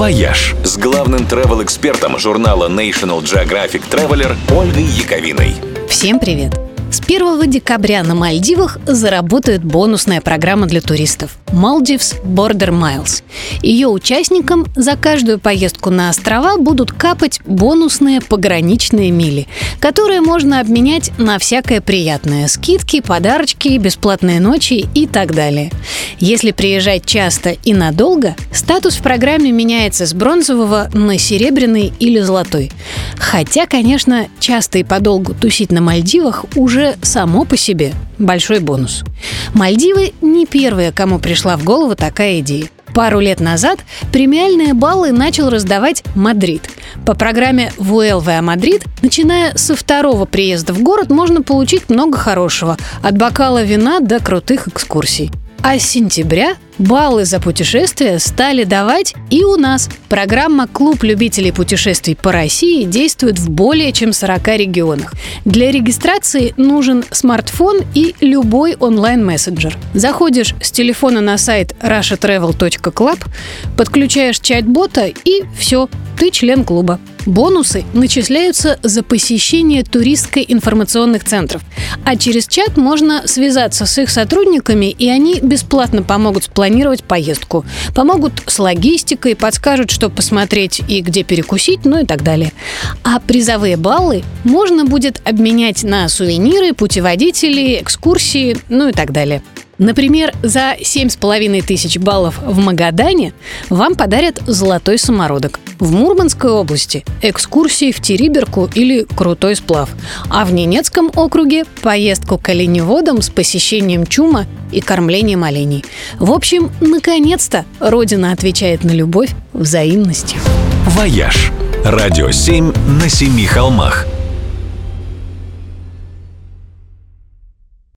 «Вояж» с главным travel-экспертом журнала National Geographic Traveler Ольгой Яковиной. Всем привет! С 1 декабря на Мальдивах заработает бонусная программа для туристов Maldives Border Miles. Ее участникам за каждую поездку на острова будут капать бонусные пограничные мили, которые можно обменять на всякое приятное – скидки, подарочки, бесплатные ночи и так далее. Если приезжать часто и надолго, статус в программе меняется с бронзового на серебряный или золотой. Хотя, конечно, часто и подолгу тусить на Мальдивах уже само по себе большой бонус. Мальдивы не первые, кому пришла в голову такая идея. Пару лет назад премиальные баллы начал раздавать Мадрид. По программе «Vuelve a Madrid», начиная со второго приезда в город, можно получить много хорошего – от бокала вина до крутых экскурсий. А с сентября баллы за путешествия стали давать и у нас. Программа «Клуб любителей путешествий по России» действует в более чем 40 регионах. Для регистрации нужен смартфон и любой онлайн-мессенджер. Заходишь с телефона на сайт russiatravel.club, подключаешь чат-бота и все, ты член клуба. Бонусы начисляются за посещение туристско-информационных центров. А через чат можно связаться с их сотрудниками, и они бесплатно помогут спланировать поездку. Помогут с логистикой, подскажут, что посмотреть и где перекусить, ну и так далее. А призовые баллы можно будет обменять на сувениры, путеводители, экскурсии, ну и так далее. Например, за 7,5 тысяч баллов в Магадане вам подарят золотой самородок. В Мурманской области – экскурсии в Териберку или крутой сплав. А в Ненецком округе – поездку к оленеводам с посещением чума и кормлением оленей. В общем, наконец-то Родина отвечает на любовь взаимностью. «Вояж» – радио 7 на семи холмах –